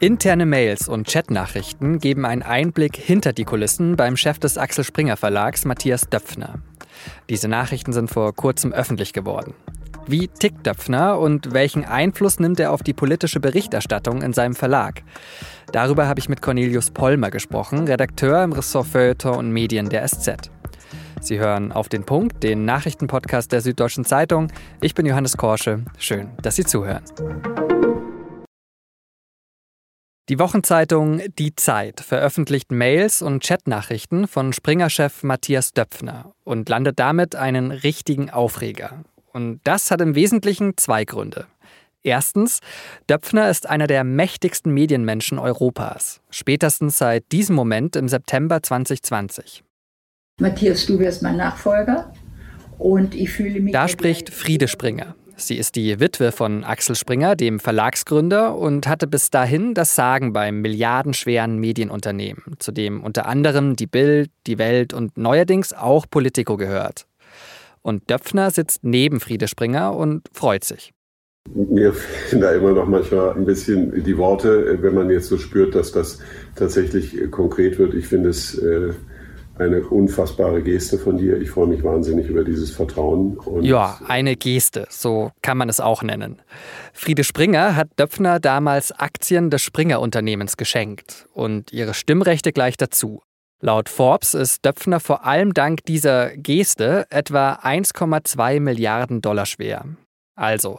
Interne Mails und Chatnachrichten geben einen Einblick hinter die Kulissen beim Chef des Axel Springer Verlags, Matthias Döpfner. Diese Nachrichten sind vor kurzem öffentlich geworden. Wie tickt Döpfner und welchen Einfluss nimmt er auf die politische Berichterstattung in seinem Verlag? Darüber habe ich mit Cornelius Pollmer gesprochen, Redakteur im Ressort Feuilleton und Medien der SZ. Sie hören auf den Punkt, den Nachrichtenpodcast der Süddeutschen Zeitung. Ich bin Johannes Korsche. Schön, dass Sie zuhören. Die Wochenzeitung Die Zeit veröffentlicht Mails und Chatnachrichten von Springer-Chef Matthias Döpfner und landet damit einen richtigen Aufreger. Und das hat im Wesentlichen zwei Gründe. Erstens, Döpfner ist einer der mächtigsten Medienmenschen Europas, spätestens seit diesem Moment im September 2020. Matthias, du wirst mein Nachfolger und ich fühle mich. Da spricht Friede Springer. Sie ist die Witwe von Axel Springer, dem Verlagsgründer, und hatte bis dahin das Sagen beim milliardenschweren Medienunternehmen, zu dem unter anderem die Bild, die Welt und neuerdings auch Politico gehört. Und Döpfner sitzt neben Friede Springer und freut sich. Mir fehlen da immer noch manchmal ein bisschen die Worte, wenn man jetzt so spürt, dass das tatsächlich konkret wird. Ich finde es äh, eine unfassbare Geste von dir. Ich freue mich wahnsinnig über dieses Vertrauen. ja, eine Geste, so kann man es auch nennen. Friede Springer hat Döpfner damals Aktien des Springer-Unternehmens geschenkt und ihre Stimmrechte gleich dazu. Laut Forbes ist Döpfner vor allem dank dieser Geste etwa 1,2 Milliarden Dollar schwer. Also,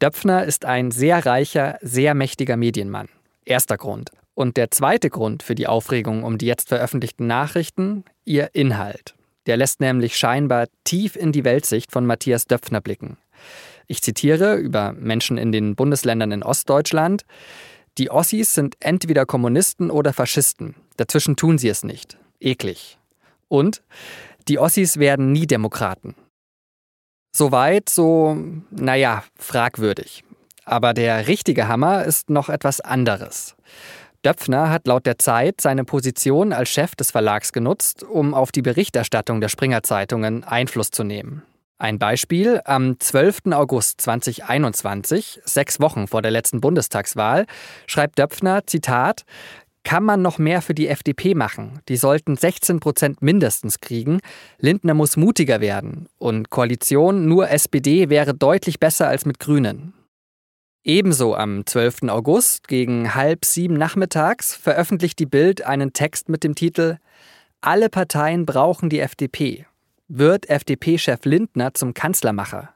Döpfner ist ein sehr reicher, sehr mächtiger Medienmann. Erster Grund. Und der zweite Grund für die Aufregung um die jetzt veröffentlichten Nachrichten, ihr Inhalt. Der lässt nämlich scheinbar tief in die Weltsicht von Matthias Döpfner blicken. Ich zitiere über Menschen in den Bundesländern in Ostdeutschland. Die Ossis sind entweder Kommunisten oder Faschisten. Dazwischen tun sie es nicht. Eklig. Und die Ossis werden nie Demokraten. Soweit so, naja, fragwürdig. Aber der richtige Hammer ist noch etwas anderes. Döpfner hat laut der Zeit seine Position als Chef des Verlags genutzt, um auf die Berichterstattung der Springer Zeitungen Einfluss zu nehmen. Ein Beispiel, am 12. August 2021, sechs Wochen vor der letzten Bundestagswahl, schreibt Döpfner, Zitat, kann man noch mehr für die FDP machen? Die sollten 16 Prozent mindestens kriegen. Lindner muss mutiger werden. Und Koalition nur SPD wäre deutlich besser als mit Grünen. Ebenso am 12. August gegen halb sieben nachmittags veröffentlicht die Bild einen Text mit dem Titel Alle Parteien brauchen die FDP. Wird FDP-Chef Lindner zum Kanzlermacher?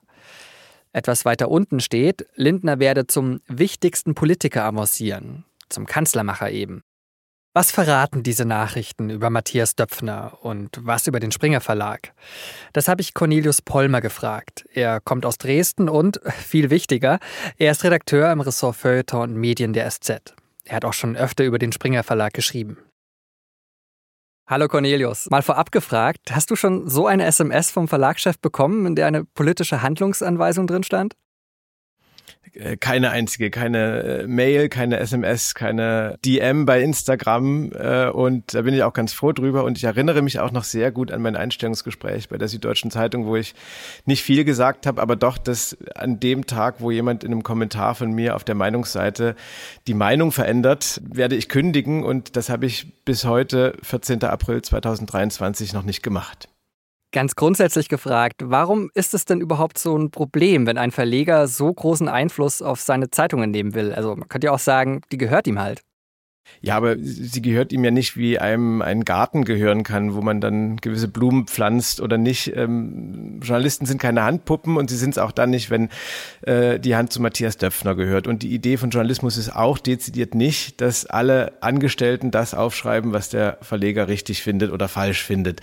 Etwas weiter unten steht, Lindner werde zum wichtigsten Politiker avancieren, zum Kanzlermacher eben. Was verraten diese Nachrichten über Matthias Döpfner und was über den Springer Verlag? Das habe ich Cornelius Pollmer gefragt. Er kommt aus Dresden und, viel wichtiger, er ist Redakteur im Ressort Feuilleton und Medien der SZ. Er hat auch schon öfter über den Springer Verlag geschrieben. Hallo Cornelius, mal vorab gefragt, hast du schon so eine SMS vom Verlagschef bekommen, in der eine politische Handlungsanweisung drin stand? Äh, keine einzige, keine äh, Mail, keine SMS, keine DM bei Instagram äh, und da bin ich auch ganz froh drüber und ich erinnere mich auch noch sehr gut an mein Einstellungsgespräch bei der Süddeutschen Zeitung, wo ich nicht viel gesagt habe, aber doch, dass an dem Tag, wo jemand in einem Kommentar von mir auf der Meinungsseite die Meinung verändert, werde ich kündigen und das habe ich bis heute, 14. April 2023, noch nicht gemacht. Ganz grundsätzlich gefragt, warum ist es denn überhaupt so ein Problem, wenn ein Verleger so großen Einfluss auf seine Zeitungen nehmen will? Also man könnte ja auch sagen, die gehört ihm halt. Ja, aber sie gehört ihm ja nicht, wie einem ein Garten gehören kann, wo man dann gewisse Blumen pflanzt oder nicht. Ähm, Journalisten sind keine Handpuppen und sie sind es auch dann nicht, wenn äh, die Hand zu Matthias Döpfner gehört. Und die Idee von Journalismus ist auch dezidiert nicht, dass alle Angestellten das aufschreiben, was der Verleger richtig findet oder falsch findet.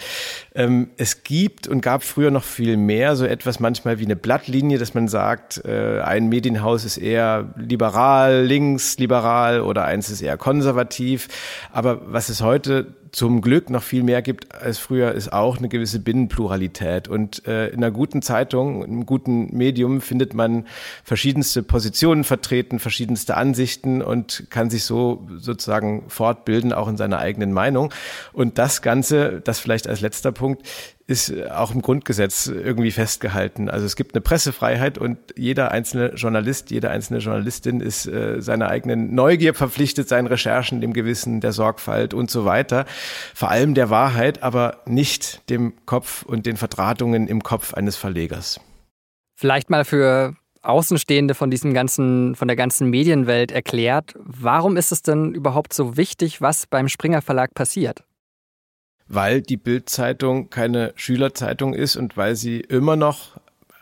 Ähm, es gibt und gab früher noch viel mehr, so etwas manchmal wie eine Blattlinie, dass man sagt, äh, ein Medienhaus ist eher liberal, links, liberal oder eins ist eher konservativ konservativ. Aber was es heute zum Glück noch viel mehr gibt als früher, ist auch eine gewisse Binnenpluralität. Und äh, in einer guten Zeitung, einem guten Medium findet man verschiedenste Positionen vertreten, verschiedenste Ansichten und kann sich so sozusagen fortbilden, auch in seiner eigenen Meinung. Und das Ganze, das vielleicht als letzter Punkt, ist auch im Grundgesetz irgendwie festgehalten. Also es gibt eine Pressefreiheit und jeder einzelne Journalist, jede einzelne Journalistin ist äh, seiner eigenen Neugier verpflichtet, seinen Recherchen, dem Gewissen, der Sorgfalt und so weiter. Vor allem der Wahrheit, aber nicht dem Kopf und den Verdrahtungen im Kopf eines Verlegers. Vielleicht mal für Außenstehende von diesem ganzen, von der ganzen Medienwelt erklärt, warum ist es denn überhaupt so wichtig, was beim Springer Verlag passiert? weil die Bildzeitung keine Schülerzeitung ist und weil sie immer noch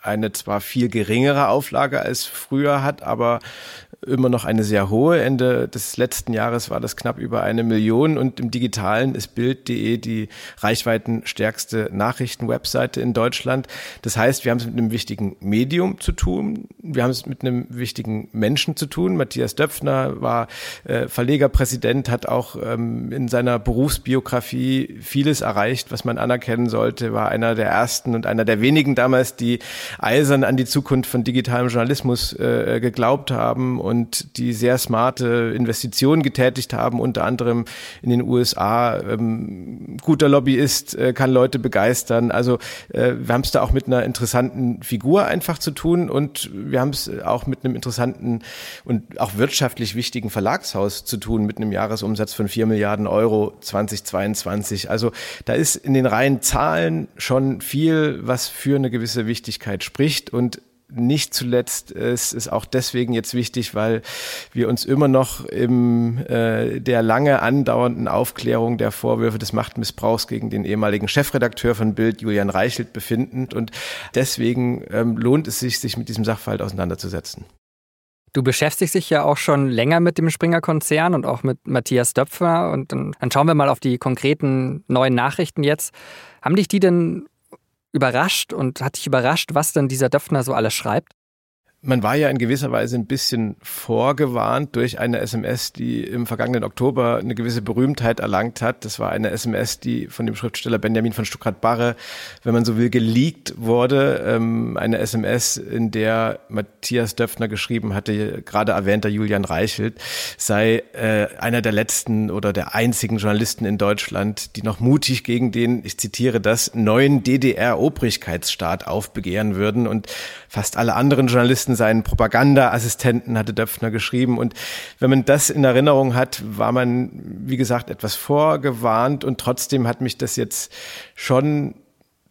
eine zwar viel geringere Auflage als früher hat, aber immer noch eine sehr hohe. Ende des letzten Jahres war das knapp über eine Million und im Digitalen ist Bild.de die reichweitenstärkste Nachrichtenwebseite in Deutschland. Das heißt, wir haben es mit einem wichtigen Medium zu tun. Wir haben es mit einem wichtigen Menschen zu tun. Matthias Döpfner war äh, Verlegerpräsident, hat auch ähm, in seiner Berufsbiografie vieles erreicht, was man anerkennen sollte, war einer der ersten und einer der wenigen damals, die eisern an die Zukunft von digitalem Journalismus äh, geglaubt haben und die sehr smarte Investitionen getätigt haben, unter anderem in den USA. Ähm, guter Lobbyist, äh, kann Leute begeistern. Also äh, wir haben es da auch mit einer interessanten Figur einfach zu tun und wir haben es auch mit einem interessanten und auch wirtschaftlich wichtigen Verlagshaus zu tun, mit einem Jahresumsatz von vier Milliarden Euro 2022. Also da ist in den reinen Zahlen schon viel, was für eine gewisse Wichtigkeit spricht und nicht zuletzt ist es auch deswegen jetzt wichtig, weil wir uns immer noch im äh, der lange andauernden Aufklärung der Vorwürfe des Machtmissbrauchs gegen den ehemaligen Chefredakteur von Bild, Julian Reichelt, befinden. Und deswegen ähm, lohnt es sich, sich mit diesem Sachverhalt auseinanderzusetzen. Du beschäftigst dich ja auch schon länger mit dem Springer-Konzern und auch mit Matthias Döpfer. Und dann, dann schauen wir mal auf die konkreten neuen Nachrichten jetzt. Haben dich die denn überrascht und hat dich überrascht, was denn dieser Döpfner so alles schreibt? Man war ja in gewisser Weise ein bisschen vorgewarnt durch eine SMS, die im vergangenen Oktober eine gewisse Berühmtheit erlangt hat. Das war eine SMS, die von dem Schriftsteller Benjamin von Stuckrad-Barre, wenn man so will, geleakt wurde. Ähm, eine SMS, in der Matthias Döpfner geschrieben hatte, gerade erwähnter Julian Reichelt, sei äh, einer der letzten oder der einzigen Journalisten in Deutschland, die noch mutig gegen den, ich zitiere das, neuen DDR-Obrigkeitsstaat aufbegehren würden. Und fast alle anderen Journalisten Journalisten seinen Propagandaassistenten, hatte Döpfner geschrieben. Und wenn man das in Erinnerung hat, war man, wie gesagt, etwas vorgewarnt und trotzdem hat mich das jetzt schon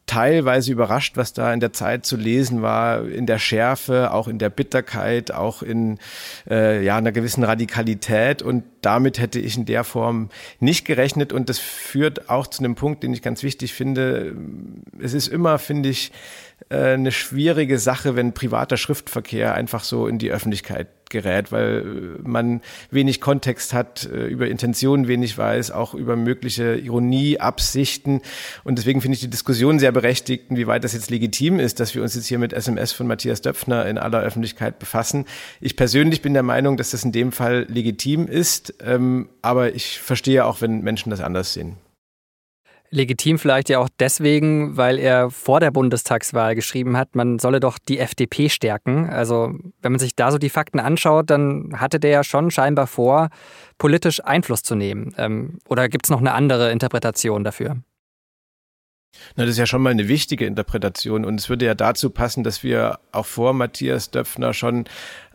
teilweise überrascht, was da in der Zeit zu lesen war, in der Schärfe, auch in der Bitterkeit, auch in äh, ja einer gewissen Radikalität und damit hätte ich in der Form nicht gerechnet und das führt auch zu einem Punkt, den ich ganz wichtig finde. Es ist immer, finde ich, äh, eine schwierige Sache, wenn privater Schriftverkehr einfach so in die Öffentlichkeit gerät, weil äh, man wenig Kontext hat, äh, über Intentionen wenig weiß, auch über mögliche Ironie, Absichten. Und deswegen finde ich die Diskussion sehr berechtigt, wie weit das jetzt legitim ist, dass wir uns jetzt hier mit SMS von Matthias Döpfner in aller Öffentlichkeit befassen. Ich persönlich bin der Meinung, dass das in dem Fall legitim ist, ähm, aber ich verstehe auch, wenn Menschen das anders sehen. Legitim vielleicht ja auch deswegen, weil er vor der Bundestagswahl geschrieben hat, man solle doch die FDP stärken. Also wenn man sich da so die Fakten anschaut, dann hatte der ja schon scheinbar vor, politisch Einfluss zu nehmen. Ähm, oder gibt es noch eine andere Interpretation dafür? Na, das ist ja schon mal eine wichtige Interpretation und es würde ja dazu passen, dass wir auch vor Matthias Döpfner schon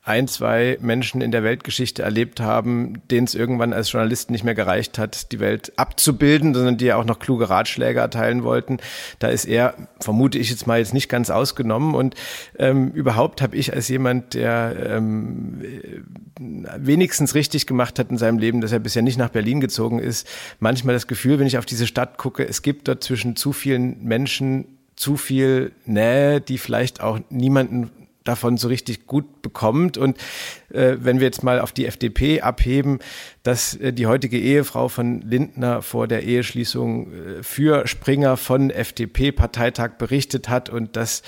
ein, zwei Menschen in der Weltgeschichte erlebt haben, denen es irgendwann als Journalisten nicht mehr gereicht hat, die Welt abzubilden, sondern die ja auch noch kluge Ratschläge erteilen wollten. Da ist er, vermute ich jetzt mal, jetzt nicht ganz ausgenommen. Und ähm, überhaupt habe ich als jemand, der ähm, wenigstens richtig gemacht hat in seinem Leben, dass er bisher nicht nach Berlin gezogen ist, manchmal das Gefühl, wenn ich auf diese Stadt gucke, es gibt dort zwischen zu vielen Menschen zu viel Nähe, die vielleicht auch niemanden davon so richtig gut bekommt. Und äh, wenn wir jetzt mal auf die FDP abheben, dass äh, die heutige Ehefrau von Lindner vor der Eheschließung äh, für Springer von FDP-Parteitag berichtet hat und dass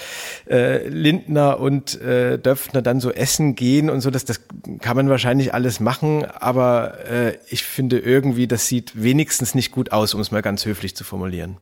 äh, Lindner und äh, Döpfner dann so essen gehen und so, dass das kann man wahrscheinlich alles machen, aber äh, ich finde irgendwie, das sieht wenigstens nicht gut aus, um es mal ganz höflich zu formulieren.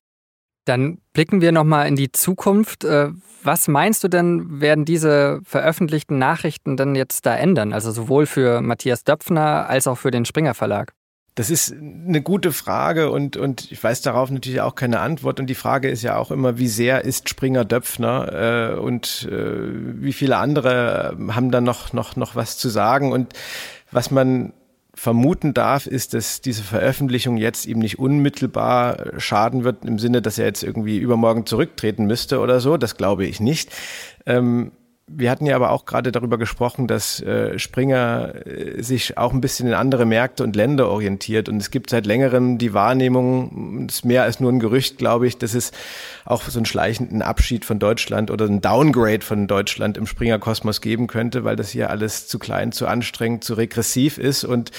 Dann blicken wir nochmal in die Zukunft. Äh, was meinst du denn, werden diese veröffentlichten Nachrichten denn jetzt da ändern? Also sowohl für Matthias Döpfner als auch für den Springer Verlag? Das ist eine gute Frage und, und ich weiß darauf natürlich auch keine Antwort. Und die Frage ist ja auch immer, wie sehr ist Springer Döpfner äh, und äh, wie viele andere haben da noch, noch, noch was zu sagen. Und was man vermuten darf, ist, dass diese Veröffentlichung jetzt ihm nicht unmittelbar schaden wird, im Sinne, dass er jetzt irgendwie übermorgen zurücktreten müsste oder so. Das glaube ich nicht. Ähm, wir hatten ja aber auch gerade darüber gesprochen, dass äh, Springer äh, sich auch ein bisschen in andere Märkte und Länder orientiert. Und es gibt seit längerem die Wahrnehmung, es ist mehr als nur ein Gerücht, glaube ich, dass es auch so einen schleichenden Abschied von Deutschland oder einen Downgrade von Deutschland im Springer-Kosmos geben könnte, weil das hier alles zu klein, zu anstrengend, zu regressiv ist. Und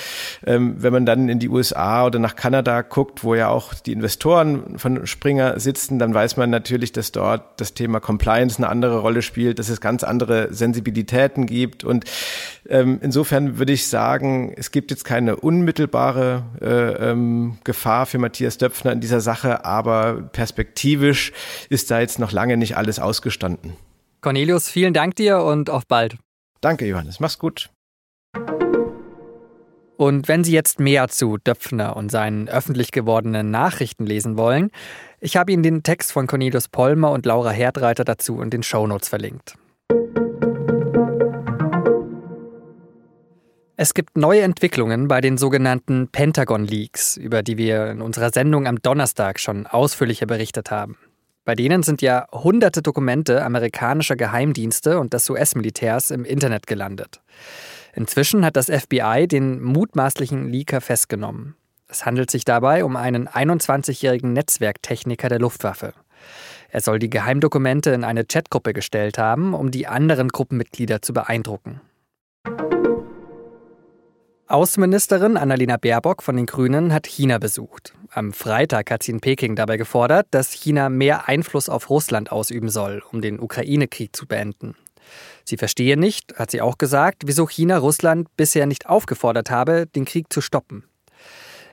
ähm, wenn man dann in die USA oder nach Kanada guckt, wo ja auch die Investoren von Springer sitzen, dann weiß man natürlich, dass dort das Thema Compliance eine andere Rolle spielt, dass es ganz andere Sensibilitäten gibt. Und ähm, insofern würde ich sagen, es gibt jetzt keine unmittelbare äh, ähm, Gefahr für Matthias Döpfner in dieser Sache, aber perspektivisch ist da jetzt noch lange nicht alles ausgestanden. Cornelius, vielen Dank dir und auf bald. Danke, Johannes. Mach's gut. Und wenn Sie jetzt mehr zu Döpfner und seinen öffentlich gewordenen Nachrichten lesen wollen, ich habe Ihnen den Text von Cornelius Pollmer und Laura Herdreiter dazu in den Shownotes verlinkt. Es gibt neue Entwicklungen bei den sogenannten Pentagon Leaks, über die wir in unserer Sendung am Donnerstag schon ausführlicher berichtet haben. Bei denen sind ja hunderte Dokumente amerikanischer Geheimdienste und des US-Militärs im Internet gelandet. Inzwischen hat das FBI den mutmaßlichen Leaker festgenommen. Es handelt sich dabei um einen 21-jährigen Netzwerktechniker der Luftwaffe. Er soll die Geheimdokumente in eine Chatgruppe gestellt haben, um die anderen Gruppenmitglieder zu beeindrucken. Außenministerin Annalena Baerbock von den Grünen hat China besucht. Am Freitag hat sie in Peking dabei gefordert, dass China mehr Einfluss auf Russland ausüben soll, um den Ukraine-Krieg zu beenden. Sie verstehe nicht, hat sie auch gesagt, wieso China Russland bisher nicht aufgefordert habe, den Krieg zu stoppen.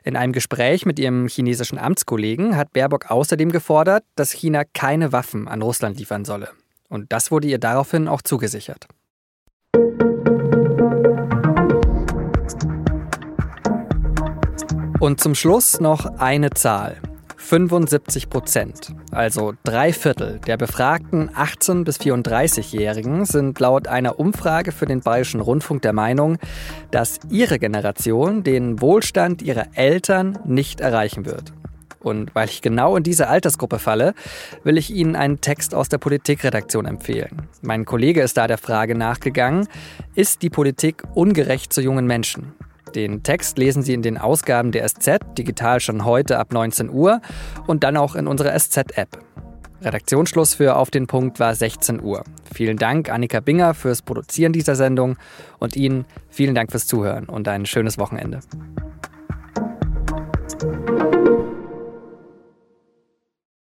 In einem Gespräch mit ihrem chinesischen Amtskollegen hat Baerbock außerdem gefordert, dass China keine Waffen an Russland liefern solle. Und das wurde ihr daraufhin auch zugesichert. Und zum Schluss noch eine Zahl. 75 Prozent, also drei Viertel der befragten 18- bis 34-Jährigen sind laut einer Umfrage für den Bayerischen Rundfunk der Meinung, dass ihre Generation den Wohlstand ihrer Eltern nicht erreichen wird. Und weil ich genau in diese Altersgruppe falle, will ich Ihnen einen Text aus der Politikredaktion empfehlen. Mein Kollege ist da der Frage nachgegangen, ist die Politik ungerecht zu jungen Menschen? Den Text lesen Sie in den Ausgaben der SZ, digital schon heute ab 19 Uhr und dann auch in unserer SZ-App. Redaktionsschluss für Auf den Punkt war 16 Uhr. Vielen Dank Annika Binger fürs Produzieren dieser Sendung und Ihnen vielen Dank fürs Zuhören und ein schönes Wochenende.